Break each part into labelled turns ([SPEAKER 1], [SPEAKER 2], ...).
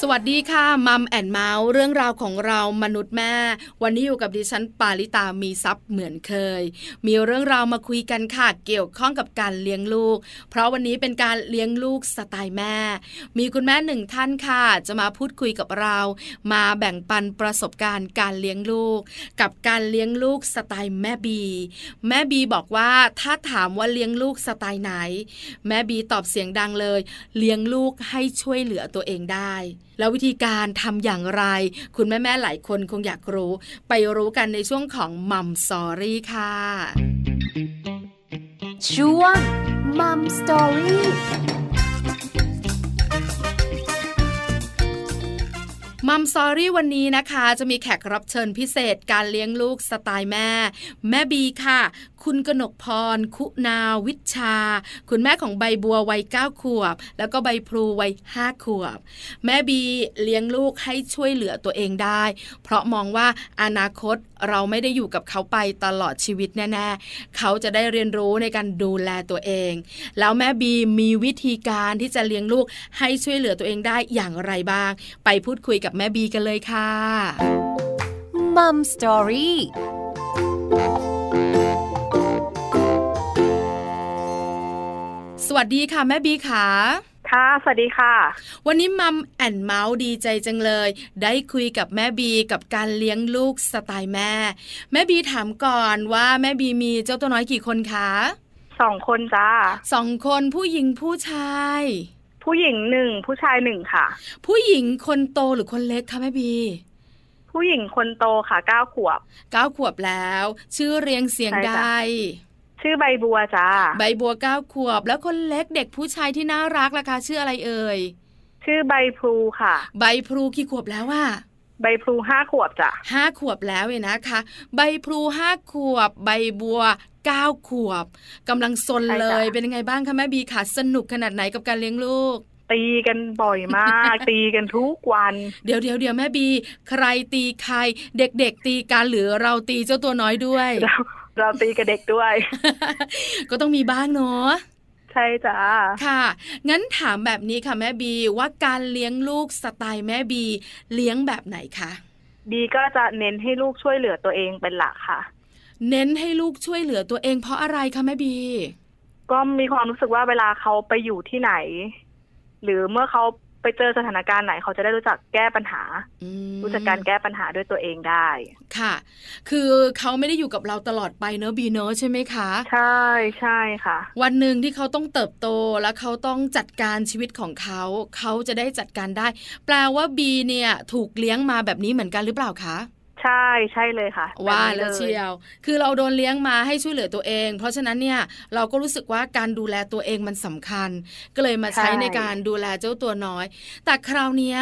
[SPEAKER 1] สวัสดีค่ะ Mom and Mouth เรื่องราวของเรามนุษย์แม่ วันนี้อยู่กับดิฉันปาริตามีทรัพย์เหมือนเคย มีเรื่องราวมาคุยกันค่ะเกี่ยวข้องกับการเลี้ยงลูก เพราะวันนี้เป็นการเลี้ยงลูกสไตล์แม่ มีคุณแม่หนึ่งท่านค่ะ จะมาพูดคุยกับเรา มาแบ่งปันประสบการณ์การเลี้ยงลูก กับการเลี้ยงลูกสไตล์แม่บี แม่บีบอกว่าถ้าถามว่าเลี้ยงลูกสไตล์ไหน แม่บีตอบเสียงดังเลย เลี้ยงลูกให้ช่วยเหลือตัวเองได้ แล้ววิธีการทำอย่างไร คุณแม่ๆหลายคนคงอยากรู้ ไปรู้กันในช่วงของ Mom Story ค่ะ
[SPEAKER 2] ช่วง Mom Story
[SPEAKER 1] มัมซอรี่วันนี้นะคะ จะมีแขกรับเชิญพิเศษการเลี้ยงลูกสไตล์แม่ แม่บีค่ะ คุณกนกพร คุณาวิชา คุณแม่ของใบบัววัยเก้าขวบ แล้วก็ใบพลูวัยห้าขวบ แม่บีเลี้ยงลูกให้ช่วยเหลือตัวเองได้ เพราะมองว่าอนาคตเราไม่ได้อยู่กับเขาไปตลอดชีวิตแน่ ๆ เขาจะได้เรียนรู้ในการดูแลตัวเอง แล้วแม่บีมีวิธีการที่จะเลี้ยงลูกให้ช่วยเหลือตัวเองได้อย่างไรบ้าง ไปพูดคุยกับแม่บีกันเลยค่ะ
[SPEAKER 2] มัมสตอรี่
[SPEAKER 1] สวัสดีค่ะแม่บีขา
[SPEAKER 3] ค่ะ สวัสดีค่ะ
[SPEAKER 1] วันนี้มัมแอนเมาส์ดีใจจังเลย ได้คุยกับแม่บีกับการเลี้ยงลูกสไตล์แม่ แม่บีถามก่อนว่าแม่บีมีเจ้าตัวน้อยกี่คนคะ
[SPEAKER 3] สองคนจ้า
[SPEAKER 1] สองคนผู้หญิงผู้ชาย
[SPEAKER 3] ผู้หญิงหนึ่งผู้ชายหนึ่งค่ะ
[SPEAKER 1] ผู้หญิงคนโตหรือคนเล็กคะแม่บี
[SPEAKER 3] ผู้หญิงคนโตค่ะเก้าขวบ
[SPEAKER 1] เก้าขวบแล้ว ชื่อเรียงเสียงได้
[SPEAKER 3] ชื่อใบบัวจ้า
[SPEAKER 1] ใบบัวเก้าขวบ แล้วคนเล็กเด็กผู้ชายที่น่ารักล่ะคะชื่ออะไรเอ่ย
[SPEAKER 3] ชื่อใบพลูค่ะ
[SPEAKER 1] ใบพลูกี่ขวบแล้วว่า
[SPEAKER 3] ใบพลูห้าขวบจ้ะ
[SPEAKER 1] ห้าขวบแล้วเว้นะคะ ใบพลูห้าขวบ ใบบัวเก้าขวบกำลังซนเลยเป็นยังไงบ้างคะแม่บีค่ะสนุกขนาดไหนกับการเลี้ยงลูก
[SPEAKER 3] ตีกันบ่อยมาก ตีกันทุกวัน
[SPEAKER 1] เดี๋ยวเดี๋ยวเดี๋ยวแม่บี ใครตีใคร เด็กๆตีกันหรือเราตีเจ้าตัวน้อยด้วย
[SPEAKER 3] เราตีกับเด็กด้วย
[SPEAKER 1] ก็ต้องมีบ้างเนาะ
[SPEAKER 3] ใช่จ้า
[SPEAKER 1] ค่ะ งั้นถามแบบนี้ค่ะแม่บีว่าการเลี้ยงลูกสไตล์แม่บีเลี้ยงแบบไหนคะ
[SPEAKER 3] บีก็จะเน้นให้ลูกช่วยเหลือตัวเองเป็นหลักค่ะ
[SPEAKER 1] เน้นให้ลูกช่วยเหลือตัวเองเพราะอะไรคะแม่บี
[SPEAKER 3] ก็มีความรู้สึกว่าเวลาเขาไปอยู่ที่ไหน หรือเมื่อเขา ไปเจอสถานการณ์ไหนเขาจะได้รู้จักแก้ปัญหา รู้จักการแก้ปัญหาด้วยตัวเองได้
[SPEAKER 1] ค่ะ คือเขาไม่ได้อยู่กับเราตลอดไปเนอะบีเนอะใช่ไหมคะ
[SPEAKER 3] ใช่ใช่ค่ะ
[SPEAKER 1] วันหนึ่งที่เขาต้องเติบโตแล้วเขาต้องจัดการชีวิตของเขา เขาจะได้จัดการได้ แปลว่าบีเนี่ย ถูกเลี้ยงมาแบบนี้เหมือนกันหรือเปล่าคะ
[SPEAKER 3] ใช่ใช่เลยค่ะ
[SPEAKER 1] ว่าแล้วเชียว คือเราโดนเลี้ยงมาให้ช่วยเหลือตัวเอง เพราะฉะนั้นเนี่ยเราก็รู้สึกว่าการดูแลตัวเองมันสำคัญ ก็เลยมาใช้ในการดูแลเจ้าตัวน้อย แต่คราวนี้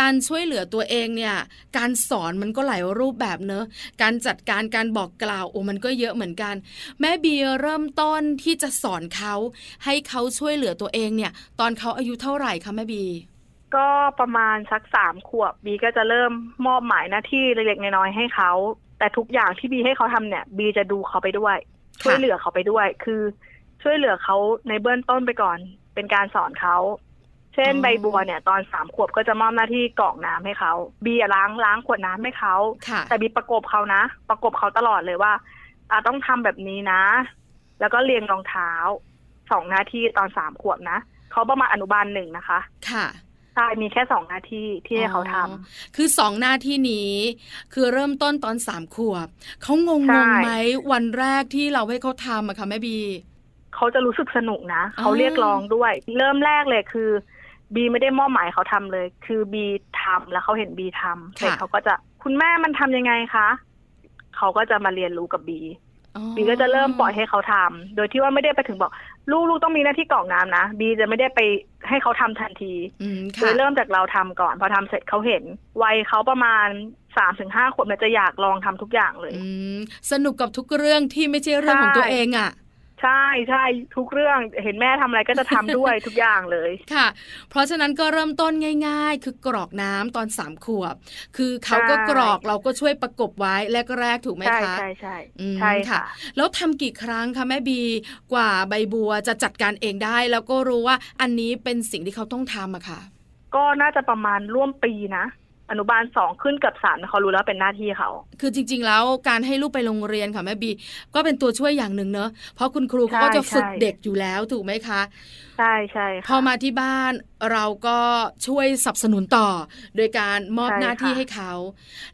[SPEAKER 1] การช่วยเหลือตัวเองเนี่ยการสอนมันก็หลายรูปแบบเนอะการจัดการการบอกกล่าวโอ้มันก็เยอะเหมือนกัน แม่บีเริ่มต้นที่จะสอนเขาให้เขาช่วยเหลือตัวเองเนี่ย ตอนเขาอายุเท่าไหร่คะแม่บี
[SPEAKER 3] ก็ประมาณสักสามขวบบีก็จะเริ่มมอบหมายหน้าที่เล็กๆน้อยๆให้เขาแต่ทุกอย่างที่บีให้เขาทำเนี่ย บีจะดูเขาไปด้วย ช่วยเหลือเขาไปด้วย คือช่วยเหลือเขาในเบื้องต้นไปก่อน เป็นการสอนเขาเช่นใบบัวเนี่ย ตอนสามขวบก็จะมอบหน้าที่กรอกน้ำให้เขาบีล้างล้างขวดน้ำให้เขาแต่บีประกบเขานะ ประกบเขาตลอดเลยว่าอ่าต้องทำแบบนี้นะ แล้วก็เรียงรองเท้าสองหน้าที่ตอนสามขวบนะเขาประมาณอนุบาลหนึ่งนะคะ
[SPEAKER 1] ค่ะ
[SPEAKER 3] ใช่มีแค่สองหน้าที่ที่ให้เขาทำ
[SPEAKER 1] คือสองหน้าที่นี้ คือเริ่มต้นตอนสามขวบเขางงงไหมวันแรกที่เราให้เขาทำอะคะแม่บี
[SPEAKER 3] เขาจะรู้สึกสนุกนะเขาเรียกร้องด้วย เริ่มแรกเลยคือ บีไม่ได้มอบหมายเขาทำเลย คือบีทำแล้วเขาเห็นบีทำเสร็จเขาก็จะคุณแม่มันทำยังไงคะเขาก็จะมาเรียนรู้กับบี บีก็จะเริ่มปล่อยให้เขาทำโดยที่ว่าไม่ได้ไปถึงบอกลูกลูกต้องมีหน้าที่กรอกน้ำนะบีจะไม่ได้ไปให้เขาทำทันทีโดยเริ่มจากเราทำก่อน พอทำเสร็จเขาเห็น วัยเขาประมาณสามถึงห้าขวบมันจะอยากลองทำทุกอย่างเลย
[SPEAKER 1] สนุกกับทุกเรื่องที่ไม่ใช่เรื่องของตัวเองอะ
[SPEAKER 3] ใช่ใช่ทุกเรื่องเห็นแม่ทำอะไรก็จะทำด้วยทุกอย่างเลย
[SPEAKER 1] ค่ะ เพราะฉะนั้นก็เริ่มต้นง่าย ๆ คือกรอกน้ำตอนสามขวบ คือเขาก็
[SPEAKER 3] ใช่
[SPEAKER 1] กรอกเราก็ช่วยประกบไว้แรกๆถูกไหม
[SPEAKER 3] ใช่
[SPEAKER 1] คะ
[SPEAKER 3] ใช่ใช่
[SPEAKER 1] อืม
[SPEAKER 3] ใช่ค่ะ
[SPEAKER 1] แล้วทำกี่ครั้งคะแม่บีกว่าใบบัวจะจัดการเองได้ แล้วก็รู้ว่าอันนี้เป็นสิ่งที่เขาต้องทำอะค่ะ
[SPEAKER 3] ก็น่าจะประมาณร่วมปีนะ อนุบาลสองขึ้นเกับสามเขารู้แล้วเป็นหน้าที่เขา
[SPEAKER 1] คือจริง ๆ แล้วการให้ลูกไปโรงเรียนค่ะแม่บี ก็เป็นตัวช่วยอย่างหนึ่งเนอะเพราะคุณครูเขาก็
[SPEAKER 3] ใช่
[SPEAKER 1] จะฝึก
[SPEAKER 3] ใช่
[SPEAKER 1] เด็กอยู่แล้วถูกไหมคะ
[SPEAKER 3] ใช่ใช่
[SPEAKER 1] พ
[SPEAKER 3] ค่ะ
[SPEAKER 1] อมาที่บ้านเราก็ช่วยสนับสนุนต่อ โดยการมอบ
[SPEAKER 3] ใช่
[SPEAKER 1] หน้าที่
[SPEAKER 3] ค่ะ
[SPEAKER 1] ให้เขา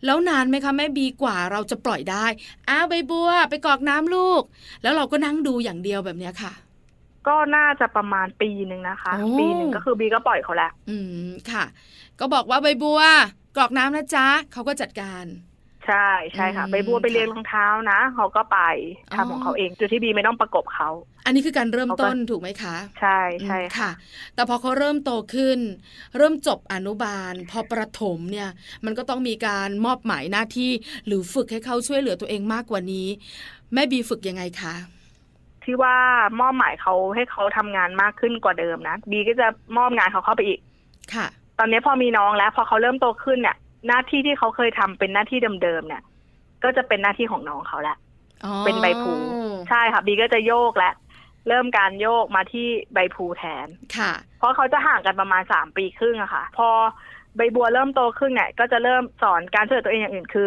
[SPEAKER 1] แล้วนานไหมคะแม่บีกว่าเราจะปล่อยได้อ้าวใบบัว ไปกรอกน้ำลูก แล้วเราก็นั่งดูอย่างเดียวแบบเนี้ยค่ะ
[SPEAKER 3] ก็น่าจะประมาณปีหนึ่งนะคะ
[SPEAKER 1] โอ้
[SPEAKER 3] ปีหนึ่งก็คือบีก็ปล่อยเขาแล้ว
[SPEAKER 1] อืมค่ะ ก็บอกว่าใบบัว กรอกน้ำนะจ๊ะเขาก็จัดการ
[SPEAKER 3] ใช่ใช่ค่ะ
[SPEAKER 1] อืม
[SPEAKER 3] ไปบัวไป
[SPEAKER 1] ค่ะ
[SPEAKER 3] เรียนรองเท้านะเขาก็ไปทำ
[SPEAKER 1] อ๋อ
[SPEAKER 3] ของเขาเองโดยที่บีไม่ต้องประกบเขา
[SPEAKER 1] อันนี้คือการเริ่ม
[SPEAKER 3] เขาก็
[SPEAKER 1] ต้นถูกไหมคะ
[SPEAKER 3] ใช่ใช่
[SPEAKER 1] อืม
[SPEAKER 3] ค่ะ
[SPEAKER 1] แต่พอเขาเริ่มโตขึ้น เริ่มจบอนุบาล พอประถมเนี่ย มันก็ต้องมีการมอบหมายหน้าที่ หรือฝึกให้เขาช่วยเหลือตัวเองมากกว่านี้ แม่บีฝึกยังไงคะ
[SPEAKER 3] ที่ว่ามอบหมายเขาให้เขาทำงานมากขึ้นกว่าเดิมนะบีก็จะมอบงานเขาเข้าไปอีก
[SPEAKER 1] ค่ะ
[SPEAKER 3] ตอนนี้พอมีน้องแล้ว พอเขาเริ่มโตขึ้นเนี่ย หน้าที่ที่เขาเคยทำเป็นหน้าที่เดิมๆเนี่ย ก็จะเป็นหน้าที่ของน้องเขาแล้ว
[SPEAKER 1] อ๋อ
[SPEAKER 3] เป็นใบพลูใช่ค่ะบีก็จะโยกและ เริ่มการโยกมาที่ใบพลูแทน
[SPEAKER 1] ค่ะ
[SPEAKER 3] เพราะเขาจะห่างกันประมาณสามปีครึ่งอะค่ะ พอใบบัวเริ่มโตขึ้นเนี่ย ก็จะเริ่มสอนการช่วยเหลือตัวเองอย่างอื่นคือ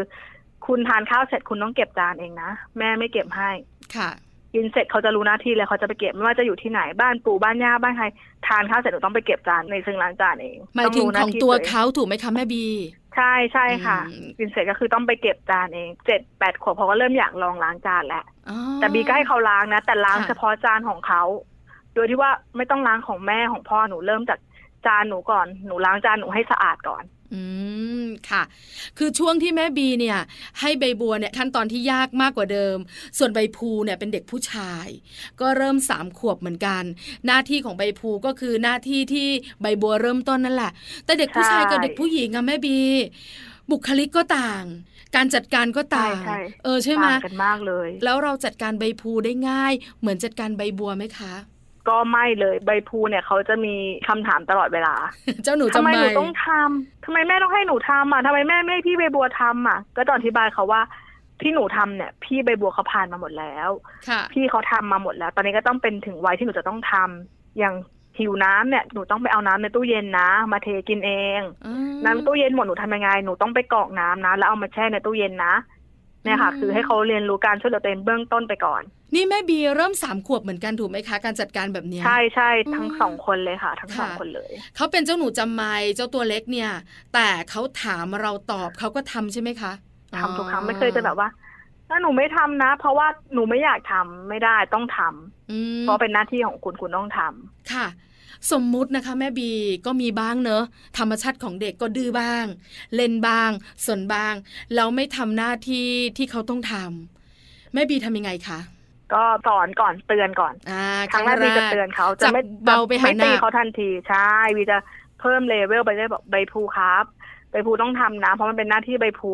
[SPEAKER 3] คุณทานข้าวเสร็จคุณต้องเก็บจานเองนะ แม่ไม่เก็บให้
[SPEAKER 1] ค่ะ
[SPEAKER 3] กินเสร็จเขาจะรู้หน้าที่เลยเขาจะไปเก็บไม่ว่าจะอยู่ที่ไหนบ้านปู่บ้านย่าบ้านใครทานข้าวเสร็จหนูต้องไปเก็บจานในซึ่งล้างจานเอง
[SPEAKER 1] หมายถึง
[SPEAKER 3] รู้ห
[SPEAKER 1] ข
[SPEAKER 3] น้
[SPEAKER 1] อง
[SPEAKER 3] ที่
[SPEAKER 1] ตัว
[SPEAKER 3] เง
[SPEAKER 1] เขาถูกไหมคะแม่บี
[SPEAKER 3] ใช่ใช่ค่ะ
[SPEAKER 1] อืม
[SPEAKER 3] กินเสร็จก็คือต้องไปเก็บจานเองเจ็ดแปดขวบเขาก็เริ่มอยากลองล้างจานแล้ว
[SPEAKER 1] อ๋อ
[SPEAKER 3] แต่บีก็ให้เขาล้างนะ แต่ล้าง
[SPEAKER 1] ค่ะ
[SPEAKER 3] เฉพาะจานของเขาโดยที่ว่าไม่ต้องล้างของแม่ของพ่อหนูเริ่มจากจานหนูก่อนหนูล้างจานหนูให้สะอาดก่อน
[SPEAKER 1] อืมค่ะ คือช่วงที่แม่บีเนี่ย ให้ใบบัวเนี่ยขั้นตอนที่ยากมากกว่าเดิม ส่วนใบพลูเนี่ยเป็นเด็กผู้ชาย ก็เริ่มสามขวบเหมือนกัน หน้าที่ของใบพลูก็คือหน้าที่ที่ใบบัวเริ่มต้นนั่นแหละ แต่เด็กผู้ชาย
[SPEAKER 3] ใช่
[SPEAKER 1] กับเด็กผู้หญิงอะแม่บี บุคลิกก็ต่าง การจัดการก็ต่าง
[SPEAKER 3] ใช่ใช่
[SPEAKER 1] เออใช่ไหม
[SPEAKER 3] ต่างกันมากเลย
[SPEAKER 1] แล้วเราจัดการใบพลูได้ง่าย เหมือนจัดการใบบัวไหมคะ
[SPEAKER 3] ก็ไม่เลยใบพลูเนี่ยเขาจะมีคำถามตลอดเวลา
[SPEAKER 1] เจ้าหนู
[SPEAKER 3] ทำ
[SPEAKER 1] จำ
[SPEAKER 3] ไม
[SPEAKER 1] ไม่
[SPEAKER 3] หนูต้องทำทำไมแม่ต้องให้หนูทำอะทำไมแม่ไม่ให้พี่ใบบัวทำอะ ก็ตอนอธิบายเขาว่าที่หนูทำเนี่ย พี่ใบบัวเขาผ่านมาหมดแล้ว
[SPEAKER 1] ค่ะ
[SPEAKER 3] พี่เขาทำมาหมดแล้ว ตอนนี้ก็ต้องเป็นถึงวัยที่หนูจะต้องทำอย่างหิวน้ำเนี่ยหนูต้องไปเอาน้ำในตู้เย็นนะ มาเทกินเอง
[SPEAKER 1] อืม
[SPEAKER 3] น้ำตู้เย็นหมดหนูทำยังไงหนูต้องไปกรอกน้ำนะ แล้วเอามาแช่ในตู้เย็นนะ เนี่ยค่ะ
[SPEAKER 1] อืม
[SPEAKER 3] คือให้เขาเรียนรู้การช่วยเหลือตัวเองเบื้องต้นไปก่อน
[SPEAKER 1] นี่แม่บีเริ่มสามขวบเหมือนกันถูกไหมคะ การจัดการแบบเนี้ย
[SPEAKER 3] ใช่ใช่
[SPEAKER 1] อืม
[SPEAKER 3] ทั้งสองคนเลยค่ะ ทั้งสอง
[SPEAKER 1] ค่ะ
[SPEAKER 3] คนเลย
[SPEAKER 1] เขาเป็นเจ้าหนูจำไม่เจ้าตัวเล็กเนี่ย แต่เขาถามเราตอบเขาก็ทำใช่ไหมคะ
[SPEAKER 3] ทำทุกครั้งไม่เคยจะแบบว่าถ้าหนูไม่ทำนะ เพราะว่าหนูไม่อยากทำไม่ได้ต้องทำ
[SPEAKER 1] อืม
[SPEAKER 3] เพราะเป็นหน้าที่ของคุณคุณต้องทำ
[SPEAKER 1] ค่ะ สมมุตินะคะ แม่บีก็มีบ้างเนอะธรรมชาติของเด็กก็ดื้อบ้าง เล่นบ้างสนบ้างแล้วไม่ทำหน้าที่ที่เขาต้องทำแม่บีทำยังไงคะ
[SPEAKER 3] ก็สอนก่อนเตือนก่อน
[SPEAKER 1] อ่า
[SPEAKER 3] ครั้งแรกวีจะเตือนเขาจะไม่
[SPEAKER 1] จากเบาไปหา
[SPEAKER 3] ไม่
[SPEAKER 1] หนั
[SPEAKER 3] ตี
[SPEAKER 1] ก
[SPEAKER 3] เขาทันทีใช่วีจะเพิ่มเลเวลไปเรื่อยบอกใบพลูครับใบพลูต้องทำนะ เพราะมันเป็นหน้าที่ใบพลู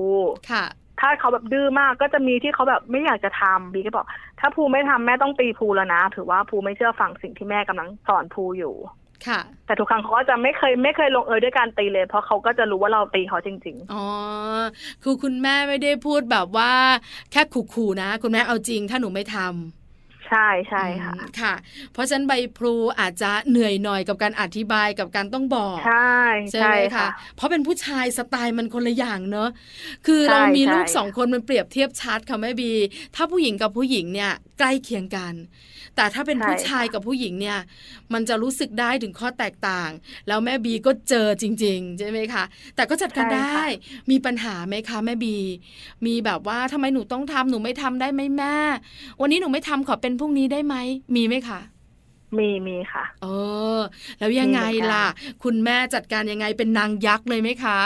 [SPEAKER 1] ค่ะ
[SPEAKER 3] ถ้าเขาแบบดื้อมากก็จะมีที่เขาแบบไม่อยากจะทำบีก็บอก ถ้าภูไม่ทำแม่ต้องตีภูแล้วนะ ถือว่าภูไม่เชื่อฟังสิ่งที่แม่กำลังสอนภูอยู่
[SPEAKER 1] ค่ะ
[SPEAKER 3] แต่ทุกครั้งเขาก็จะไม่เคยไม่เคยลงเอยด้วยการตีเลย เพราะเขาก็จะรู้ว่าเราตีเขาจริง
[SPEAKER 1] อ๋อ คือคุณแม่ไม่ได้พูดแบบว่า แค่ขู่ๆนะ คุณแม่เอาจริง ถ้าหนูไม่ทำ
[SPEAKER 3] ๆ ใช่ใช่ค่ะ
[SPEAKER 1] อืมค่ะ เพราะฉะนั้นใบพลูอาจจะเหนื่อยหน่อยกับการอธิบายกับการต้องบอก
[SPEAKER 3] ใช่
[SPEAKER 1] ใช่
[SPEAKER 3] ใช่
[SPEAKER 1] ไหม
[SPEAKER 3] ค่ะ
[SPEAKER 1] คะเพราะเป็นผู้ชายสไตล์มันคนละอย่างเนอะคือ
[SPEAKER 3] ใช่
[SPEAKER 1] เรามี
[SPEAKER 3] ใช่
[SPEAKER 1] ลูกสองคนมันเปรียบเทียบชัดค่ะแม่บี ถ้าผู้หญิงกับผู้หญิงเนี่ยใกล้เคียงกัน แต่ถ้าเป็นผู้ชายกับผู้หญิงเนี่ยมันจะรู้สึกได้ถึงข้อแตกต่าง แล้วแม่บีก็เจอจริงๆใช่ไหมคะ แต่ก็จัดการได้ มีปัญหาไหมคะแม่บี มีแบบว่าทำไมหนูต้องทำหนูไม่ทำได้ไหมแม่ วันนี้หนูไม่ทำขอเป็นพรุ่งนี้ได้ไหมมีไหมคะ
[SPEAKER 3] มีมีค่ะ
[SPEAKER 1] เออ แล้วยังไง
[SPEAKER 3] มีเหมือนกัน
[SPEAKER 1] ล่ะ คุณแม่จัดการยังไงเป็นนางยักษ์เลยไหมคะ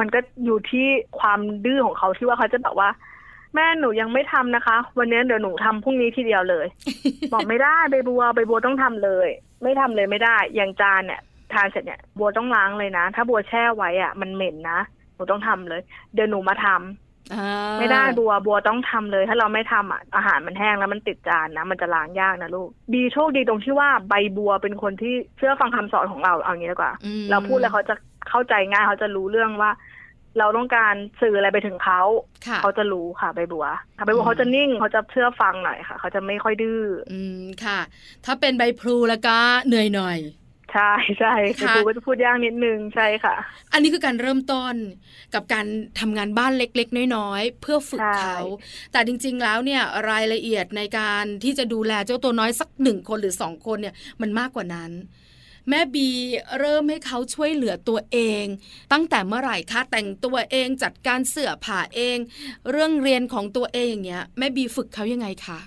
[SPEAKER 3] มันก็อยู่ที่ความดื้อของเขาที่ว่าเขาจะแบบว่า แม่หนูยังไม่ทำนะคะ วันนี้เดี๋ยวหนูทำพรุ่งนี้ทีเดียวเลย บอกไม่ได้ใบบัวใบบัวต้องทำเลย ไม่ทำเลยไม่ได้อย่างจานเนี่ยทานเสร็จเนี่ยบัวต้องล้างเลยนะ ถ้าบัวแช่ไว้อะมันเหม็นนะหนูต้องทำเลย เดี๋ยวหนูมาทำ
[SPEAKER 1] อ่า
[SPEAKER 3] ไม่ได้บัวบัวต้องทำเลย ถ้าเราไม่ทำอะอาหารมันแห้งแล้วมันติดจานนะมันจะล้างยากนะลูกบีโชคดีตรงที่ว่าใบบัวเป็นคนที่เชื่อฟังคำสอนของเราเอางี้ดีกว่า
[SPEAKER 1] อืม
[SPEAKER 3] เราพูดแล้วเขาจะเข้าใจง่ายเขาจะรู้เรื่องว่า เราต้องการสื่ออะไรไปถึงเขา
[SPEAKER 1] ค่ะ
[SPEAKER 3] เขาจะรู้ค่ะใบบัวค่ะใบบั
[SPEAKER 1] อื
[SPEAKER 3] ว
[SPEAKER 1] ม
[SPEAKER 3] เขาจะนิ่งเขาจะเชื่อฟังหน่อยค่ะ เขาจะไม่ค่อยดื้อ
[SPEAKER 1] อืมค่ะ ถ้าเป็นใบพลูแล้วก็เหนื่อยหน่อย
[SPEAKER 3] ใช่ใช่
[SPEAKER 1] ค่ะ
[SPEAKER 3] ครูก็จะพูดยากนิดนึงใช่ค่ะ
[SPEAKER 1] อันนี้คือการเริ่มต้นกับการทำงานบ้านเล็กๆ น้อยๆ เพื่อฝึก
[SPEAKER 3] ใช่
[SPEAKER 1] เขา แต่จริง ๆ แล้วเนี่ยรายละเอียดในการที่จะดูแลเจ้าตัวน้อยสักหนึ่งคนหรือสองคนเนี่ยมันมากกว่านั้น แม่บีเริ่มให้เขาช่วยเหลือตัวเอง ตั้งแต่เมื่อไหร่คะแต่งตัวเองจัดการเสื้อผ้าเอง เรื่องเรียนของตัวเองอย่างเงี้ยแม่บีฝึกเขายังไงคะ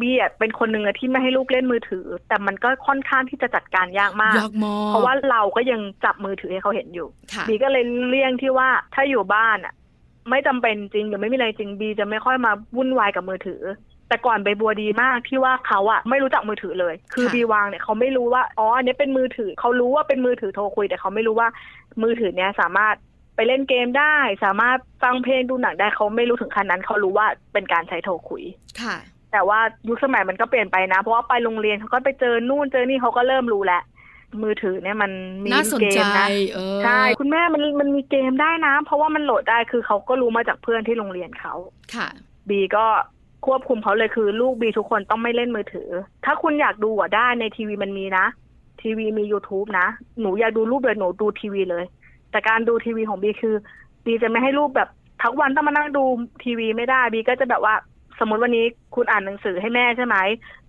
[SPEAKER 3] บีอะเป็นคนหนึ่งอะที่ไม่ให้ลูกเล่นมือถือ แต่มันก็ค่อนข้างที่จะจัดการยากมาก
[SPEAKER 1] ยากมาก
[SPEAKER 3] เพราะว่าเราก็ยังจับมือถือให้เขาเห็นอยู่
[SPEAKER 1] ค่ะ
[SPEAKER 3] บีก็เลยเลี่ยงที่ว่าถ้าอยู่บ้านอะ ไม่จำเป็นจริงหรือไม่มีอะไรจริงบีจะไม่ค่อยมาวุ่นวายกับมือถือ แต่ก่อนใบบัวดีมากที่ว่าเขาอะไม่รู้จักมือถือเลย คือ
[SPEAKER 1] ค่ะ
[SPEAKER 3] บีวางเนี่ยเขาไม่รู้ว่าอ๋ออันนี้เป็นมือถือเขารู้ว่าเป็นมือถือโทรคุย แต่เขาไม่รู้ว่ามือถือเนี้ยสามารถไปเล่นเกมได้ สามารถฟังเพลงดูหนังได้เขาไม่รู้ถึงขั้นนั้นเขารู้ว่าเป็นการใช้โทรคุย
[SPEAKER 1] ค่ะ
[SPEAKER 3] แต่ว่ายุคสมัยมันก็เปลี่ยนไปนะ เพราะว่าไปโรงเรียนเขาก็ไปเจอนู่นเจอนี่เขาก็เริ่มรู้แล้วมือถือเนี่ยมันมี
[SPEAKER 1] น่าสน
[SPEAKER 3] เก
[SPEAKER 1] ใจ
[SPEAKER 3] มนะ
[SPEAKER 1] เออ
[SPEAKER 3] ใช่คุณแม่มันมันมีเกมได้นะ เพราะว่ามันโหลดได้คือเขาก็รู้มาจากเพื่อนที่โรงเรียนเขา
[SPEAKER 1] ค่ะ
[SPEAKER 3] บีก็ควบคุมเขาเลยคือ ลูกบีทุกคนต้องไม่เล่นมือถือ ถ้าคุณอยากดูอะได้ในทีวีมันมีนะ ทีวีมี youtube นะ หนูอยากดูรูปเลยหนูดูทีวีเลย แต่การดูทีวีของบีคือ บีจะไม่ให้ลูกแบบทั้งวันต้องมานั่งดูทีวีไม่ได้บีก็จะแบบว่าส มมติวันนี้คุณอ่านหนังสือให้แม่ใช่ไหม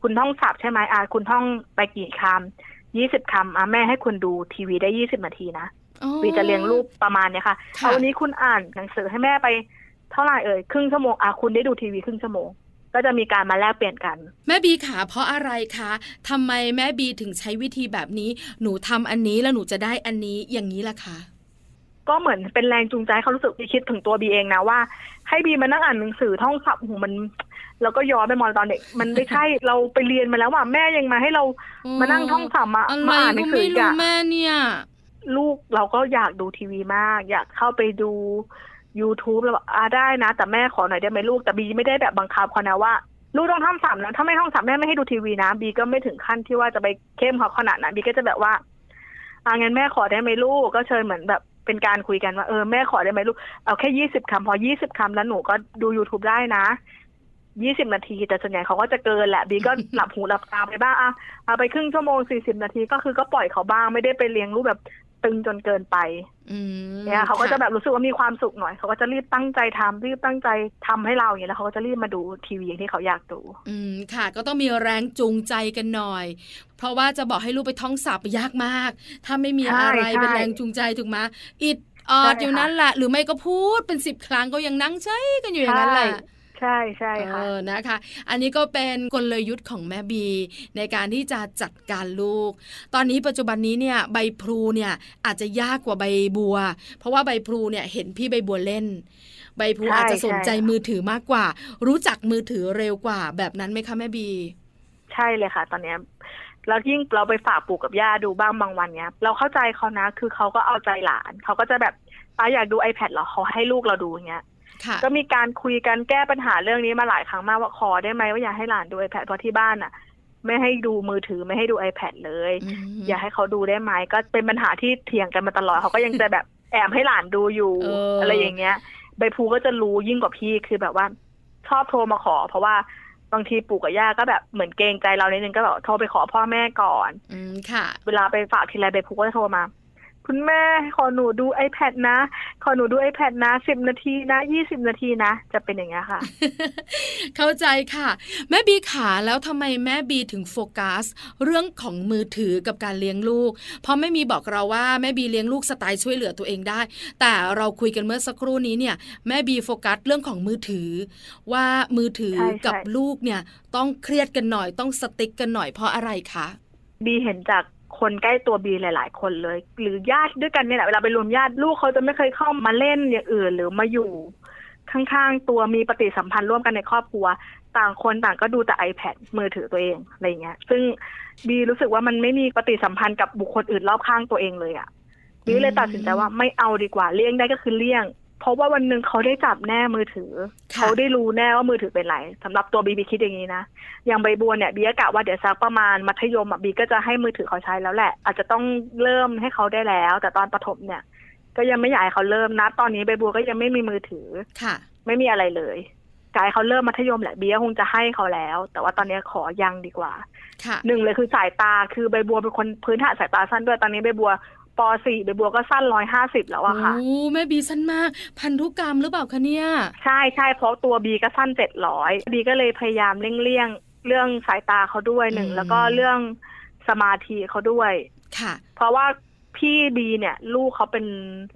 [SPEAKER 3] คุณท่องศัพท์ใช่ไหมอ่าคุณท่องไปกี่คำยี่สิบคำอะแม่ให้คุณดูทีวีได้ยี่สิบนาทีนะ
[SPEAKER 1] อ๋อ
[SPEAKER 3] บีจะเลี้ยงรูปประมาณเนี้ยค่ะ
[SPEAKER 1] ค่ะ
[SPEAKER 3] เอาวันนี้คุณอ่านหนังสือให้แม่ไปเท่าไหร่เอ่ยครึ่งชั่วโมงอะคุณได้ดูทีวีครึ่งชั่วโมงก็จะมีการมาแลกเปลี่ยนกัน
[SPEAKER 1] แม่บีขาเพราะอะไรคะทำไมแม่บีถึงใช้วิธีแบบนี้ หนูทำอันนี้แล้วหนูจะได้อันนี้อย่างนี้ล่ะคะ
[SPEAKER 3] ก็เหมือนเป็นแรงจูงใจให้เขารู้สึกบีคิดถึงตัวบีเองนะว่า ให้บีมานั่งอ่านหนังสือท่องศัพท์โอ้โหมัน แล้วก็ย้อนไปมองตอนเด็ก มันไม่ใช่ เราไปเรียนมาแล้วว่ะแม่ยังมาให้เรา
[SPEAKER 1] อืม
[SPEAKER 3] มานั่งท่องศัพท์มา
[SPEAKER 1] อะไร
[SPEAKER 3] มาอ่านหนั
[SPEAKER 1] ก็
[SPEAKER 3] งสือ
[SPEAKER 1] ไม่
[SPEAKER 3] อีก
[SPEAKER 1] รู้
[SPEAKER 3] อะ
[SPEAKER 1] แม่เนี่ย
[SPEAKER 3] ลูกเราก็อยากดูทีวีมาก อยากเข้าไปดู YouTube แล้วบอกอ่าได้นะ แต่แม่ขอหน่อยได้ไหมลูกแต่บีไม่ได้แบบบังคับเขานะว่าลูกต้องท่องศัพท์นะถ้าไม่ท่องศัพท์แม่ไม่ให้ดูทีวีนะบีก็ไม่ถึงขั้นที่ว่าจะไปเข้มเขาขนาดนั้นบีก็จะแบบว่าอ่างั้นแม่ขอได้ไหมลูกก็เชิญเหมือนแบบ เป็นการคุยกันว่าเออแม่ขอได้ไหมลูกเอาแค่ยี่สิบคำพอยี่สิบคำแล้วหนูก็ดู YouTube ได้นะยี่สิบนาทีแต่ส่วนใหญ่เขาก็จะเกินแหละบีก็หลับหูหลับตาไปบ้างอะเอาไปครึ่งชั่วโมงสี่สิบนาทีก็คือก็ปล่อยเขาบ้างไม่ได้ไปเลี้ยงลูกแบบ ตึงจนเกินไป
[SPEAKER 1] อืม
[SPEAKER 3] เนี่ยเขาก็จะ
[SPEAKER 1] ค่
[SPEAKER 3] แบบรู้สึกว่ามีความสุขหน่อยเขาก็จะรีบตั้งใจทำรีบตั้งใจทำให้เราอย่างเงี้ยแล้วเขาก็จะรีบมาดูทีวีอย่างที่เขาอยากดู
[SPEAKER 1] อืมค่ะ ก็ต้องมีแรงจูงใจกันหน่อย เพราะว่าจะบอกให้ลูกไปท่องศัพท์ยากมาก ถ้าไม่มี
[SPEAKER 3] ใช่
[SPEAKER 1] อะไร
[SPEAKER 3] ใช่
[SPEAKER 1] เป็นแรงจูงใจถูกไหมอิดออด
[SPEAKER 3] ใช่
[SPEAKER 1] อยู่
[SPEAKER 3] ค่ะ
[SPEAKER 1] นั่นแหละหรือไม่ก็พูดเป็นสิบครั้งก็ยังนั่งใช้กันอยู่อย่างนั้นแหละ
[SPEAKER 3] ใช่ใช่ค่ะ
[SPEAKER 1] เออนะคะ อันนี้ก็เป็นกลยุทธ์ของแม่บี ในการที่จะจัดการลูก ตอนนี้ปัจจุบันนี้เนี่ยใบพลูเนี่ยอาจจะยากกว่าใบบัว เพราะว่าใบพลูเนี่ยเห็นพี่ใบบัวเล่น ใบพลู
[SPEAKER 3] ใช่
[SPEAKER 1] อาจจะสนใจ
[SPEAKER 3] ใช่ค่ะ
[SPEAKER 1] มือถือมากกว่า รู้จักมือถือเร็วกว่า แบบนั้นไหมคะแม่บี
[SPEAKER 3] ใช่เลยค่ะ ตอนเนี้ยแล้วยิ่งเราไปฝากปู่กับย่าดูบ้างบางวันเนี้ย เราเข้าใจเขานะ คือเขาก็เอาใจหลาน เขาก็จะแบบป้าอยากดู iPad เหรอเขาให้ลูกเราดูอย่างเงี้ย
[SPEAKER 1] ค่ะ
[SPEAKER 3] ก็มีการคุยกันแก้ปัญหาเรื่องนี้มาหลายครั้งมากว่าขอได้ไหมว่าอยากให้หลานดู iPad เพราะที่บ้านอะ ไม่ให้ดูมือถือไม่ให้ดู iPad เลย
[SPEAKER 1] อืม
[SPEAKER 3] อยากให้เขาดูได้ไหมก็เป็นปัญหาที่เถียงกันมาตลอดเขาก็ยังจะแบบแอบให้หลานดูอยู่
[SPEAKER 1] เอออ
[SPEAKER 3] อะไรอย่างเงี้ย ใบพลูก็จะรู้ยิ่งกว่าพี่คือแบบว่า ชอบโทรมาขอ เพราะว่าบางทีปู่กับย่าก็แบบเหมือนเกรงใจเรานิดนึงก็แบบโทรไปขอพ่อแม่ก่อน
[SPEAKER 1] อืมค่ะ
[SPEAKER 3] เวลาไปฝากทีไรใบพลูก็จะโทรมา คุณแม่ขอหนูดู iPad นะ ขอหนูดู iPad นะสิบนาทีนะยี่สิบนาทีนะ จะเป็นอย่างเงี้ยค่ะ
[SPEAKER 1] เข้าใจค่ะ แม่บีขาแล้วทำไมแม่บีถึงโฟกัส เรื่องของมือถือกับการเลี้ยงลูก เพราะไม่มีบอกเราว่าแม่บีเลี้ยงลูกสไตล์ช่วยเหลือตัวเองได้ แต่เราคุยกันเมื่อสักครู่นี้เนี่ยแม่บีโฟกัสเรื่องของมือถือ ว่ามือถือ
[SPEAKER 3] ใช่ใช่
[SPEAKER 1] กับลูกเนี่ยต้องเครียดกันหน่อยต้องสติ๊กกันหน่อยเพราะอะไรคะ
[SPEAKER 3] บีเห็นจาก คนใกล้ตัวบีหลาย ๆ คนเลย หรือญาติด้วยกันเนี่ยแหละเวลาไปรวมญาติลูกเขาจะไม่เคยเข้ามาเล่นอย่างอื่น หรือมาอยู่ข้างๆตัวมีปฏิสัมพันธ์ร่วมกันในครอบครัว ต่างคนต่างก็ดูแต่ iPad มือถือตัวเองอะไรเงี้ย ซึ่งบีรู้สึกว่ามันไม่มีปฏิสัมพันธ์กับบุคคลอื่นรอบข้างตัวเองเลยอะ่ะบีเลยตัดสินใจว่าไม่เอาดีกว่าเลี่ยงได้ก็คือเลี่ยง เพราะว่าวันหนึ่งเขาได้จับแน่มือถือ
[SPEAKER 1] ค่ะ
[SPEAKER 3] เขาได้รู้แน่ว่ามือถือเป็นไรสำหรับตัวบีบีคิดอย่างนี้นะอย่างใบบัวเนี่ยบีก็กะว่าเดี๋ยวสักประมาณมัธยมอะบีก็จะให้มือถือเขาใช้แล้วแหละ อาจจะต้องเริ่มให้เขาได้แล้ว แต่ตอนประถมเนี่ย ก็ยังไม่อยากให้เขาเริ่มนะ ตอนนี้ใบบัวก็ยังไม่มีมือถือ
[SPEAKER 1] ค่ะ
[SPEAKER 3] ไม่มีอะไรเลยกายเขาเริ่มมัธยมแหละบีก็คงจะให้เขาแล้ว แต่ว่าตอนนี้ขอยังดีกว่า
[SPEAKER 1] ค่ะ
[SPEAKER 3] หนึ่งเลยคือสายตาคือใบบัวเป็นคนพื้นฐานสายตาสั้นด้วยตอนนี้ใบบัว ป .4 ใบบัวก็สั้นร้อยห้าสิบแล้วอะค่ะ
[SPEAKER 1] โอ้แม่บีสั้นมาก พันธุกรรมหรือเปล่าคะเนี่ย
[SPEAKER 3] ใช่ใช่เพราะตัวบีก็สั้นเจ็ดร้อยบีก็เลยพยายามเลี่ยงเลี่ยงเรื่องสายตาเขาด้วยหนึ่ง
[SPEAKER 1] อืม
[SPEAKER 3] แล้วก็เรื่องสมาธิเขาด้วย
[SPEAKER 1] ค่ะ
[SPEAKER 3] เพราะว่าพี่บีเนี่ย ลูกเขาเป็น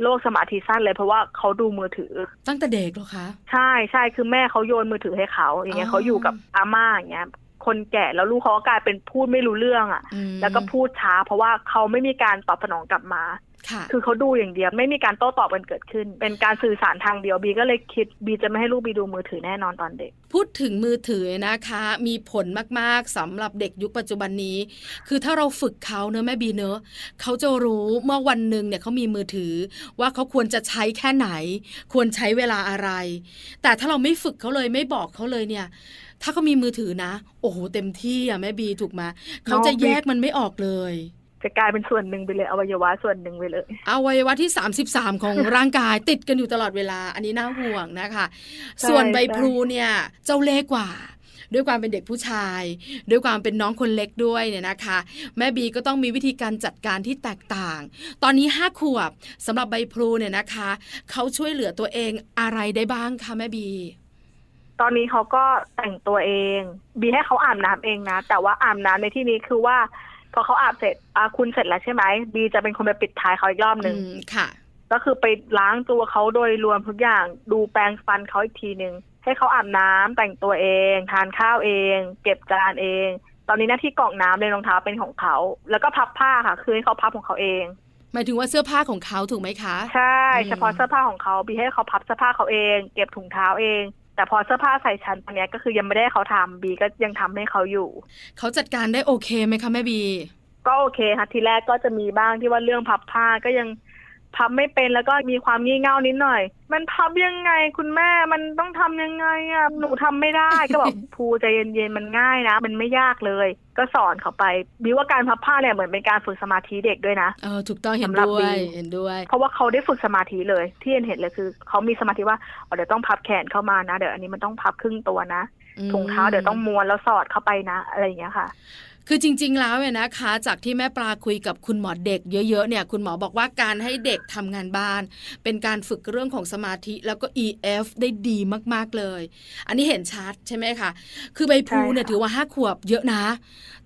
[SPEAKER 3] โรคสมาธิสั้นเลยเพราะว่าเขาดูมือถือ
[SPEAKER 1] ตั้งแต่เด็กเหรอคะ
[SPEAKER 3] ใช่ใช่คือแม่เขาโยนมือถือให้เขาอย่างเงี้
[SPEAKER 1] อ๋
[SPEAKER 3] ย
[SPEAKER 1] อ
[SPEAKER 3] เขาอยู่กับอาม่าอย่างเงี้ย คนแก่แล้วลูกเขาก็กลายเป็นพูดไม่รู้เรื่องอะ่ะ
[SPEAKER 1] อืม
[SPEAKER 3] แล้วก็พูดช้า เพราะว่าเขาไม่มีการตอบสนองกลับมา
[SPEAKER 1] ค่ะ
[SPEAKER 3] คือเขาดูอย่างเดียวไม่มีการโต้ตอบกันเกิดขึ้น เป็นการสื่อสารทางเดียวบีก็เลยคิดบีจะไม่ให้ลูกบีดูมือถือแน่นอนตอนเด็ก
[SPEAKER 1] พูดถึงมือถือนะคะ มีผลมากๆสำหรับเด็กยุคปัจจุบันนี้ คือถ้าเราฝึกเขาเนอะแม่บีเนอะเขาจะรู้เมื่อวันหนึ่งเนี่ยเขามีมือถือ ว่าเขาควรจะใช้แค่ไหน ควรใช้เวลาอะไร แต่ถ้าเราไม่ฝึกเขาเลยไม่บอกเขาเลยเนี่ยถ้าเขามีมือถือนะ โอ้โห เต็มที่อะแม่บีถูกไหมเขาจะแยกมันไม่ออกเลย
[SPEAKER 3] จะกลายเป็นส่วนหนึ่งไปเลยอวัยวะส่วนหนึ่งไปเลย
[SPEAKER 1] อวัยวะที่ 33 ของร่างกายติดกันอยู่ตลอดเวลา อันนี้น่าห่วงนะคะ
[SPEAKER 3] ใช่
[SPEAKER 1] ส่วนใบ
[SPEAKER 3] ใช่
[SPEAKER 1] พลูเนี่ยเจ้าเล่ห์กว่าด้วยความเป็นเด็กผู้ชาย ด้วยความเป็นน้องคนเล็กด้วยเนี่ยนะคะ แม่บีก็ต้องมีวิธีการจัดการที่แตกต่าง ตอนนี้ห้าขวบสำหรับใบพลูเนี่ยนะคะเขาช่วยเหลือตัวเองอะไรได้บ้างคะแม่บี
[SPEAKER 3] ตอนนี้เขาก็แต่งตัวเอง บีให้เขาอาบน้ำเองนะ แต่ว่าอาบน้ำในที่นี้คือว่า พอเขาอาบเสร็จอาคุณเสร็จแล้วใช่ไหมบีจะเป็นคนไปปิดท้ายเขาอีกรอบหนึ่ง
[SPEAKER 1] อืมค่ะ
[SPEAKER 3] ก็คือไปล้างตัวเขาโดยรวมทุกอย่างดูแปรงฟันเขาอีกทีหนึ่งให้เขาอาบน้ำแต่งตัวเอง ทานข้าวเอง เก็บจานเอง ตอนนี้หน้าที่กรอกน้ำเลยรองเท้าเป็นของเขา แล้วก็พับผ้าค่ะ คือให้เขาพับของเขาเอง
[SPEAKER 1] หมายถึงว่าเสื้อผ้าของเขาถูกไหมคะ
[SPEAKER 3] ใช่
[SPEAKER 1] อืม
[SPEAKER 3] เฉพาะเสื้อผ้าของเขาบีให้เขาพับเสื้อผ้าเขาเอง เก็บถุงเท้าเอง แต่พอเสื้อผ้าใส่ชั้นตอนเนี้ยก็คือยังไม่ได้ให้เขาทำบีก็ยังทำให้เขาอยู่
[SPEAKER 1] เขาจัดการได้โอเคไหมคะแม่บี
[SPEAKER 3] ก็โอเคค่ะทีแรกก็จะมีบ้างที่ว่าเรื่องพับผ้าก็ยัง พับไม่เป็นแล้วก็มีความงี่เง่านิดหน่อย มันพับยังไงคุณแม่มันต้องทำยังไงอะหนูทำไม่ได้ก็บอกภูใจเย็นๆมันง่ายนะ มันไม่ยากเลย ก็สอนเขาไปบิวว่าการพับผ้าเนี่ยเหมือนเป็นการฝึกสมาธิเด็กด้วยนะ
[SPEAKER 1] เออถูกต้องเห็น
[SPEAKER 3] สำหรับ
[SPEAKER 1] ด้วย
[SPEAKER 3] บี
[SPEAKER 1] เห็นด้วย
[SPEAKER 3] เพราะว่าเขาได้ฝึกสมาธิเลย ที่เห็นเห็นเลยคือเขามีสมาธิว่าอ๋อเดี๋ยวต้องพับแขนเข้ามานะเดี๋ยวอันนี้มันต้องพับครึ่งตัวนะ
[SPEAKER 1] อืม
[SPEAKER 3] ถุงเท้าเดี๋ยวต้องม้วนแล้วสอดเข้าไปนะ อะไรอย่างเงี้ยค่ะ
[SPEAKER 1] คือจริง ๆ แล้วเนี่ยนะคะ จากที่แม่ปลาคุยกับคุณหมอเด็กเยอะๆเนี่ยคุณหมอบอกว่าการให้เด็กทำงานบ้าน เป็นการฝึกเรื่องของสมาธิแล้วก็ EF ได้ดีมากๆเลย อันนี้เห็นชัดใช่ไหมคะคือใบพูเนี่ยถือว่าห้าขวบเยอะนะ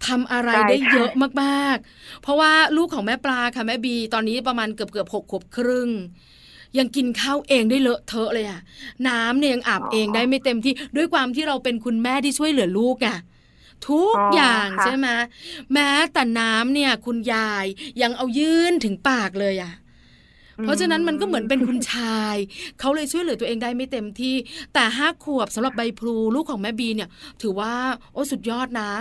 [SPEAKER 1] ทำอะไรได้เยอะมากๆ เพราะว่าลูกของแม่ปลาค่ะแม่บีตอนนี้ประมาณเกือบเกือบหกขวบครึ่งยังกินข้าวเองได้เลอะเทอะเลยอะน้ำเนี่ยยังอาบเองได้ไม่เต็มที่ด้วยความที่เราเป็นคุณแม่ที่ช่วยเหลือลูกอะ ทุก
[SPEAKER 3] อ๋อ
[SPEAKER 1] อ
[SPEAKER 3] อย่างค่ะ
[SPEAKER 1] ใช่ไหมแม้แต่น้ำเนี่ย คุณยายยังเอายื่นถึงปากเลยอะเพราะฉะนั้นมันก็เหมือนเป็นคุณชาย เขาเลยช่วยเหลือตัวเองได้ไม่เต็มที่ แต่ห้าขวบสำหรับใบพลูลูกของแม่บีเนี่ย ถือว่าโอ้สุดยอดนะ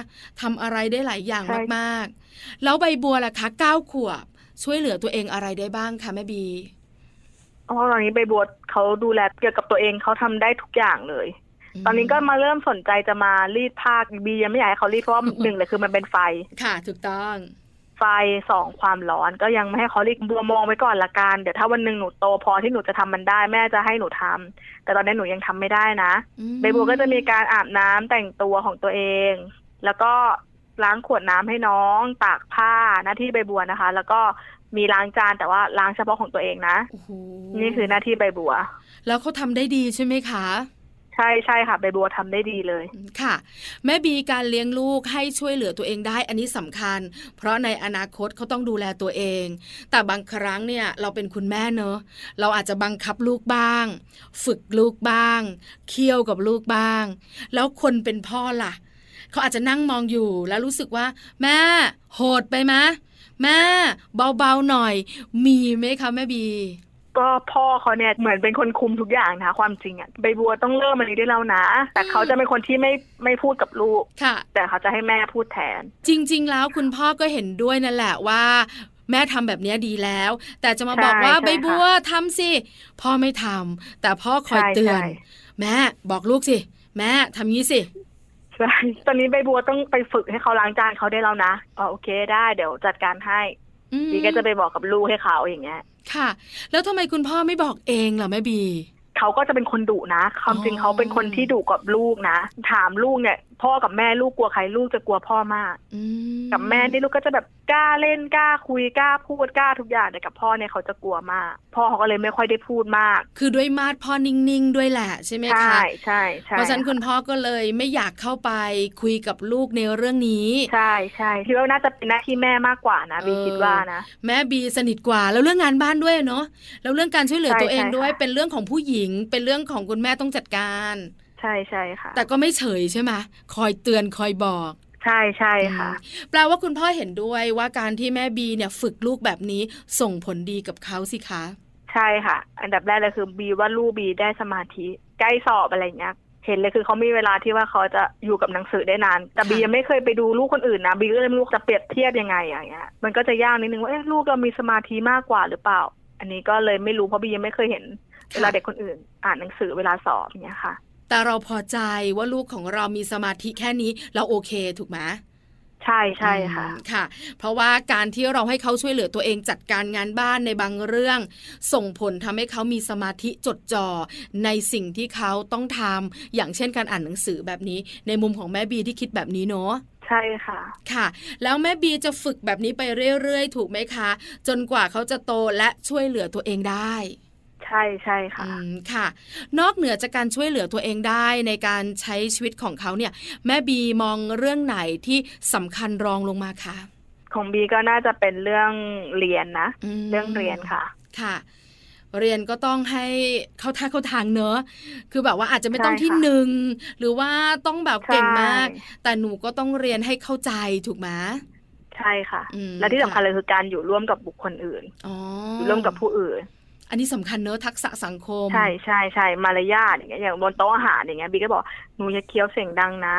[SPEAKER 1] ทำอะไรได้หลายอย่าง
[SPEAKER 3] ใช่
[SPEAKER 1] มากๆ แล้วใบบัวล่ะคะเก้าขวบ ช่วยเหลือตัวเองอะไรได้บ้างคะแม่บี
[SPEAKER 3] อ๋อตอนนี้ใบบัวเขาดูแลเกี่ยวกับตัวเองเขาทำได้ทุกอย่างเลย ตอนนี้ก็มาเริ่มสนใจจะมารีดผ้าบียังไม่อยากให้เขารีดเพราะว่าหนึ่งเลยคือมันเป็นไฟ
[SPEAKER 1] ค่ะ ถูกต้อง
[SPEAKER 3] ไฟสองความร้อนก็ยังไม่ให้เขารีดบัวมองไว้ก่อนละกันเดี๋ยวถ้าวันหนึ่งหนูโตพอที่หนูจะทำมันได้แม่จะให้หนูทำแต่ตอนนี้หนูยังทำไม่ได้นะ
[SPEAKER 1] อืม
[SPEAKER 3] ใบบัวก็จะมีการอาบน้ำแต่งตัวของตัวเอง แล้วก็ล้างขวดน้ำให้น้องตากผ้าหน้าที่ใบบัวนะคะ แล้วก็มีล้างจานแต่ว่าล้างเฉพาะของตัวเองนะ
[SPEAKER 1] โอ้โห
[SPEAKER 3] นี่คือหน้าที่ใบบัว
[SPEAKER 1] แล้วเขาทำได้ดีใช่ไหมคะ
[SPEAKER 3] ใช่ใช่ค่ะใบบัวทำได้ดีเลย
[SPEAKER 1] ค่ะ แม่บีการเลี้ยงลูกให้ช่วยเหลือตัวเองได้อันนี้สำคัญ เพราะในอนาคตเขาต้องดูแลตัวเอง แต่บางครั้งเนี่ยเราเป็นคุณแม่เนอะเราอาจจะบังคับลูกบ้าง ฝึกลูกบ้าง เคี่ยวกับลูกบ้าง แล้วคนเป็นพ่อล่ะ เขาอาจจะนั่งมองอยู่แล้วรู้สึกว่า แม่ โหดไปมะแม่เบาๆหน่อย มีไหมคะแม่บี
[SPEAKER 3] ก็พ่อเขาเนี่ยเหมือนเป็นคนคุมทุกอย่างนะคะความจริงอะใบบัวต้องเริ่มอันนี้ได้แล้วนะ แต่เขาจะเป็นคนที่ไม่ไม่พูดกับลูก
[SPEAKER 1] ค่ะ
[SPEAKER 3] แต่เขาจะให้แม่พูดแทน
[SPEAKER 1] จริง ๆ แล้วคุณพ่อก็เห็นด้วยนั่นแหละว่าแม่ทำแบบนี้ดีแล้ว แต่จะมาบอกว่าใบบัวทำสิพ่อไม่ทำแต่พ่อคอยเตือน แม่บอกลูกสิ แม่ทำงี้สิ
[SPEAKER 3] ใช่ตอนนี้ใบบัวต้องไปฝึกให้เขาล้างจานเขาได้แล้วนะอ๋อโอเคได้เดี๋ยวจัดการให้บีก็จะไปบอกกับลูกให้เขาอย่างเงี้ย
[SPEAKER 1] ค่ะ แล้วทำไมคุณพ่อไม่บอกเองล่ะแม่บี
[SPEAKER 3] เขาก็จะเป็นคนดุนะความจริงเขาเป็นคนที่ดุกับลูกนะ ถามลูกเนี่ย พ่อกับแม่ลูกกลัวใครลูกจะกลัวพ่อมากกับแม่นี่ลูกก็จะแบบกล้าเล่นกล้าคุยกล้าพูดกล้าทุกอย่างแต่กับพ่อเนี่ยเขาจะกลัวมาก พ่อเขาก็เลยไม่ค่อยได้พูดมาก
[SPEAKER 1] คือด้วยมาดพ่อนิ่งๆด้วยแหละใช่ไหมคะ
[SPEAKER 3] ใช่ใช่
[SPEAKER 1] ใช่เพราะฉะนั้นคุณพ่อก็เลยไม่อยากเข้าไปคุยกับลูกในเรื่องนี้
[SPEAKER 3] ใช่ใช่คิดว่าน่าจะเป็นหน้าที่แม่มากกว่านะบีคิดว่านะ
[SPEAKER 1] แม่บีสนิทกว่าแล้วเรื่องงานบ้านด้วยเนาะแล้วเรื่องการช่วยเหลือตัวเองด้วยเป็นเรื่องของผู้หญิง เป็นเรื่องของคุณแม่ต้องจัดการ
[SPEAKER 3] ใช่ใช่ค่ะ
[SPEAKER 1] แต่ก็ไม่เฉยใช่ไหมคอยเตือนคอยบอก
[SPEAKER 3] ใช่ใช่ค่ะ
[SPEAKER 1] แปลว่าคุณพ่อเห็นด้วยว่าการที่แม่บีเนี่ยฝึกลูกแบบนี้ส่งผลดีกับเขาสิคะ
[SPEAKER 3] ใช่ค่ะ อันดับแรกเลยคือบีว่าลูกบีได้สมาธิใกล้สอบอะไรเงี้ยเห็นเลยคือเขามีเวลาที่ว่าเขาจะอยู่กับหนังสือได้นาน แต่บียังไม่เคยไปดูลูกคนอื่นนะบีก็เลยไม่รู้จะเปรียบเทียบยังไงอย่างเงี้ยมันก็จะยากนิดนึงว่าเอ๊ะลูกเรามีสมาธิมากกว่าหรือเปล่า อันนี้ก็เลยไม่รู้เพราะบียังไม่เคยเห็นเวลาเด็กคนอื่น อ่านหนังสือเวลาสอบอย่างเงี้ยค่ะ
[SPEAKER 1] แต่เราพอใจว่าลูกของเรามีสมาธิแค่นี้เราโอเคถูกไหม
[SPEAKER 3] ใช่ใช่ค่ะ
[SPEAKER 1] ค่ะ เพราะว่าการที่เราให้เขาช่วยเหลือตัวเองจัดการงานบ้านในบางเรื่อง ส่งผลทำให้เขามีสมาธิจดจ่อในสิ่งที่เขาต้องทำอย่างเช่นการอ่านหนังสือแบบนี้ ในมุมของแม่บีที่คิดแบบนี้เนาะ
[SPEAKER 3] ใช่ค่ะ
[SPEAKER 1] ค่ะ แล้วแม่บีจะฝึกแบบนี้ไปเรื่อยๆ ถูกไหมคะ จนกว่าเขาจะโตและช่วยเหลือตัวเองได้
[SPEAKER 3] ใช่ใช่ค่ะ
[SPEAKER 1] ค่ะ นอกเหนือจากการช่วยเหลือตัวเองได้ในการใช้ชีวิตของเขาเนี่ย แม่บีมองเรื่องไหนที่สำคัญรองลงมาคะ
[SPEAKER 3] ของบีก็น่าจะเป็นเรื่องเรียนนะ เรื่องเรียนค่ะ
[SPEAKER 1] ค่ะ เรียนก็ต้องให้เข้าท่าเข้าทางเนอะคือแบบว่าอาจจะไม่ต้องที่หนึ่งหรือว่าต้องแบบเก่งมาก แต่หนูก็ต้องเรียนให้เข้าใจถูกไหม
[SPEAKER 3] ใช่ค่ะ และที่สำคัญเลยคือการอยู่ร่วมกับบุคคลอื่นอยู่ร่วมกับผู้อื่น
[SPEAKER 1] อันนี้สำคัญเนอะทักษะสังคม
[SPEAKER 3] ใช่ใช่ใช่มารยาทอย่างเงี้ยอย่างบนโต๊ะอาหารอย่างเงี้ยบีก็บอกหนูอย่าเคี้ยวเสียงดังนะ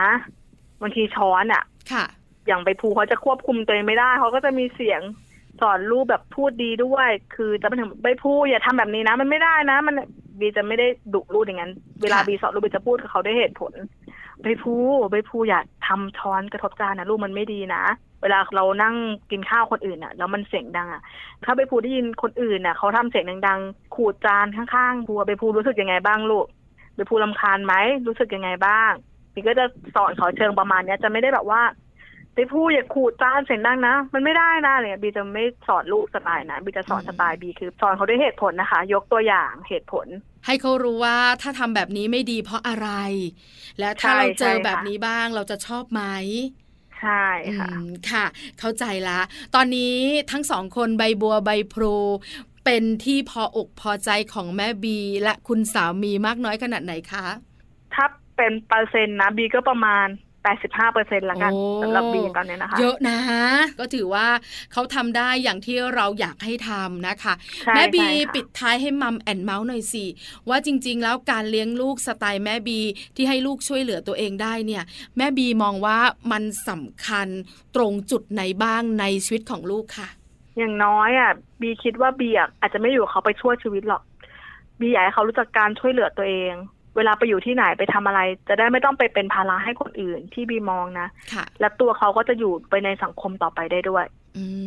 [SPEAKER 3] บางทีช้อนอะ
[SPEAKER 1] ค่ะ
[SPEAKER 3] อย่างไปภูเขาจะควบคุมตัวเองไม่ได้เขาก็จะมีเสียงสอนรูปแบบพูดดีด้วย คือจะไปถึงไปพูดอย่าทำแบบนี้นะ มันไม่ได้นะ มันบีจะไม่ได้ดุลูกอย่างนั้น เวลาบีสอนลูกบีจะพูดกับเขาได้เหตุผล ไปพูไปพูอย่าทำช้อนกระทบจานนะลูกมันไม่ดีนะเวลาเรานั่งกินข้าวคนอื่นอะ แล้วมันเสียงดังอะ ถ้าไปพูได้ยินคนอื่นน่ะเขาทำเสียงดังๆขูดจานข้างๆพูไปพูรู้สึกยังไงบ้างลูกไปพูลำคาญไหมรู้สึกยังไงบ้างพี่ก็จะสอนเขาเชิงประมาณเนี้ยจะไม่ได้แบบว่าไปพูดอย่าขูดจานเสียงดังนะ มันไม่ได้นะเนี่ยบีจะไม่สอนลูกสไตล์นะบีจะสอนสไตล์บีคือสอนเขาด้วยเหตุผลนะคะ ยกตัวอย่างเหตุผล
[SPEAKER 1] ให้เขารู้ว่าถ้าทำแบบนี้ไม่ดีเพราะอะไร และถ้าเราเจอแบบนี้บ้างเราจะชอบไหม
[SPEAKER 3] ใช่ค่ะ
[SPEAKER 1] ค่ะ เข้าใจละ ตอนนี้ทั้งสองคนใบบัวใบพลูเป็นที่พออกพอใจของแม่บี และคุณสามีมากน้อยขนาดไหนคะ
[SPEAKER 3] ถ้าเป็นเปอร์เซ็นต์นะบีก็ประมาณ 85เปอร์เซ็นต์ละกันสำหรับบีตอนนี้นะคะ
[SPEAKER 1] เยอะนะ ก็ถือว่าเขาทำได้อย่างที่เราอยากให้ทำนะคะ แม่บีปิดท้ายให้มัมแอนเมาส์หน่อยสิ ว่าจริง ๆ แล้วการเลี้ยงลูกสไตล์แม่บีที่ให้ลูกช่วยเหลือตัวเองได้เนี่ย แม่บีมองว่ามันสำคัญตรงจุดไหนบ้างในชีวิตของลูกค่ะ
[SPEAKER 3] อย่างน้อยอะบีคิดว่าบีอาจจะไม่อยู่เขาไปช่วยชีวิตหรอกบีอยากให้เขารู้จักการช่วยเหลือตัวเอง เวลาไปอยู่ที่ไหนไปทำอะไร จะได้ไม่ต้องไปเป็นภาระให้คนอื่นที่บีมองนะะและตัวเขาก็จะอยู่ไปในสังคมต่อไปได้ด้วย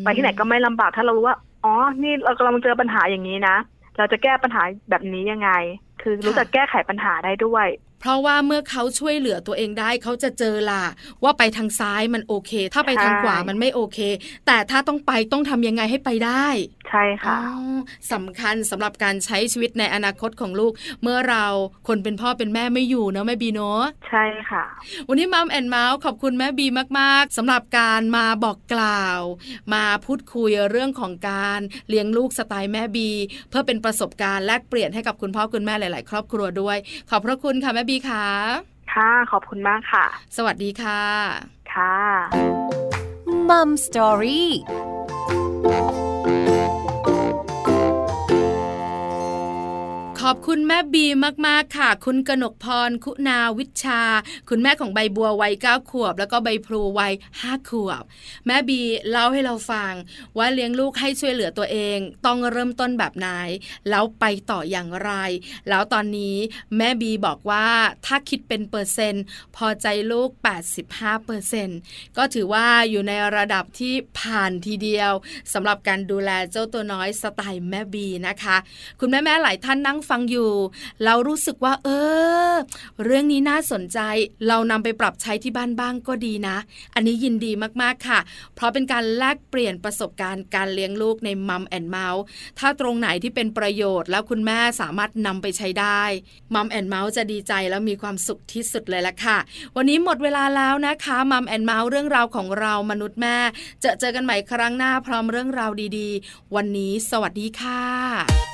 [SPEAKER 3] ไปที่ไหนก็ไม่ลำบากถ้าเรารู้ว่าอ๋อ นี่เรากำลังเจอปัญหาอย่างนี้นะเราจะแก้ปัญหาแบบนี้ยังไง คือรู้จักแก้ไขปัญหาได้ด้วย
[SPEAKER 1] เพราะว่าเมื่อเขาช่วยเหลือตัวเองได้เขาจะเจอล่ะว่าไปทางซ้ายมันโอเค ถ้าไปทางขวามันไม่โอเค แต่ถ้าต้องไปต้องทำยังไงให้ไปได้
[SPEAKER 3] ใช่ค่ะ
[SPEAKER 1] สำคัญสำหรับการใช้ชีวิตในอนาคตของลูก เมื่อเราคนเป็นพ่อเป็นแม่ไม่อยู่เนาะแม่บีเนาะ
[SPEAKER 3] ใช่ค่ะ
[SPEAKER 1] วันนี้มัมแอนเมาส์ขอบคุณแม่บีมาก ๆสำหรับการมาบอกกล่าว มาพูดคุยเรื่องของการเลี้ยงลูกสไตล์แม่บี เพื่อเป็นประสบการณ์แลกเปลี่ยนให้กับคุณพ่อคุณแม่หลาย ๆ ครอบครัวด้วย ขอบพระคุณค่ะแม่บีค่ะ
[SPEAKER 3] ค่ะ ขอบคุณมากค่ะ
[SPEAKER 1] สวัสดีค่ะ
[SPEAKER 3] ค่ะ
[SPEAKER 2] มัมสตอรี่
[SPEAKER 1] ขอบคุณแม่บีมากๆค่ะ คุณกนกพร คุณาวิชา คุณแม่ของใบบัววัยเก้าขวบ แล้วก็ใบพลูวัยห้าขวบ แม่บีเล่าให้เราฟัง ว่าเลี้ยงลูกให้ช่วยเหลือตัวเอง ต้องเริ่มต้นแบบไหน แล้วไปต่ออย่างไร แล้วตอนนี้แม่บีบอกว่าถ้าคิดเป็นเปอร์เซ็นต์ พอใจลูก 85เปอร์เซ็นต์ก็ถือว่าอยู่ในระดับที่ผ่านทีเดียวสำหรับการดูแลเจ้าตัวน้อยสไตล์แม่บีนะคะ คุณแม่แม่ๆหลายท่านนั่งฟังังอยู่ เรารู้สึกว่า เออ เรื่องนี้น่าสนใจ เรานำไปปรับใช้ที่บ้านบ้างก็ดีนะ อันนี้ยินดีมากๆค่ะ เพราะเป็นการแลกเปลี่ยนประสบการณ์การเลี้ยงลูกใน Mom and Mouth ถ้าตรงไหนที่เป็นประโยชน์ แล้วคุณแม่สามารถนำไปใช้ได้ Mom and Mouth จะดีใจแล้วมีความสุขที่สุดเลยละค่ะ วันนี้หมดเวลาแล้วนะคะ Mom and Mouth เรื่องราวของเรามนุษย์แม่จอเจอกันใหม่ครั้งหน้าพร้อมเรื่องราวดีๆ วันนี้สวัสดีค่ะ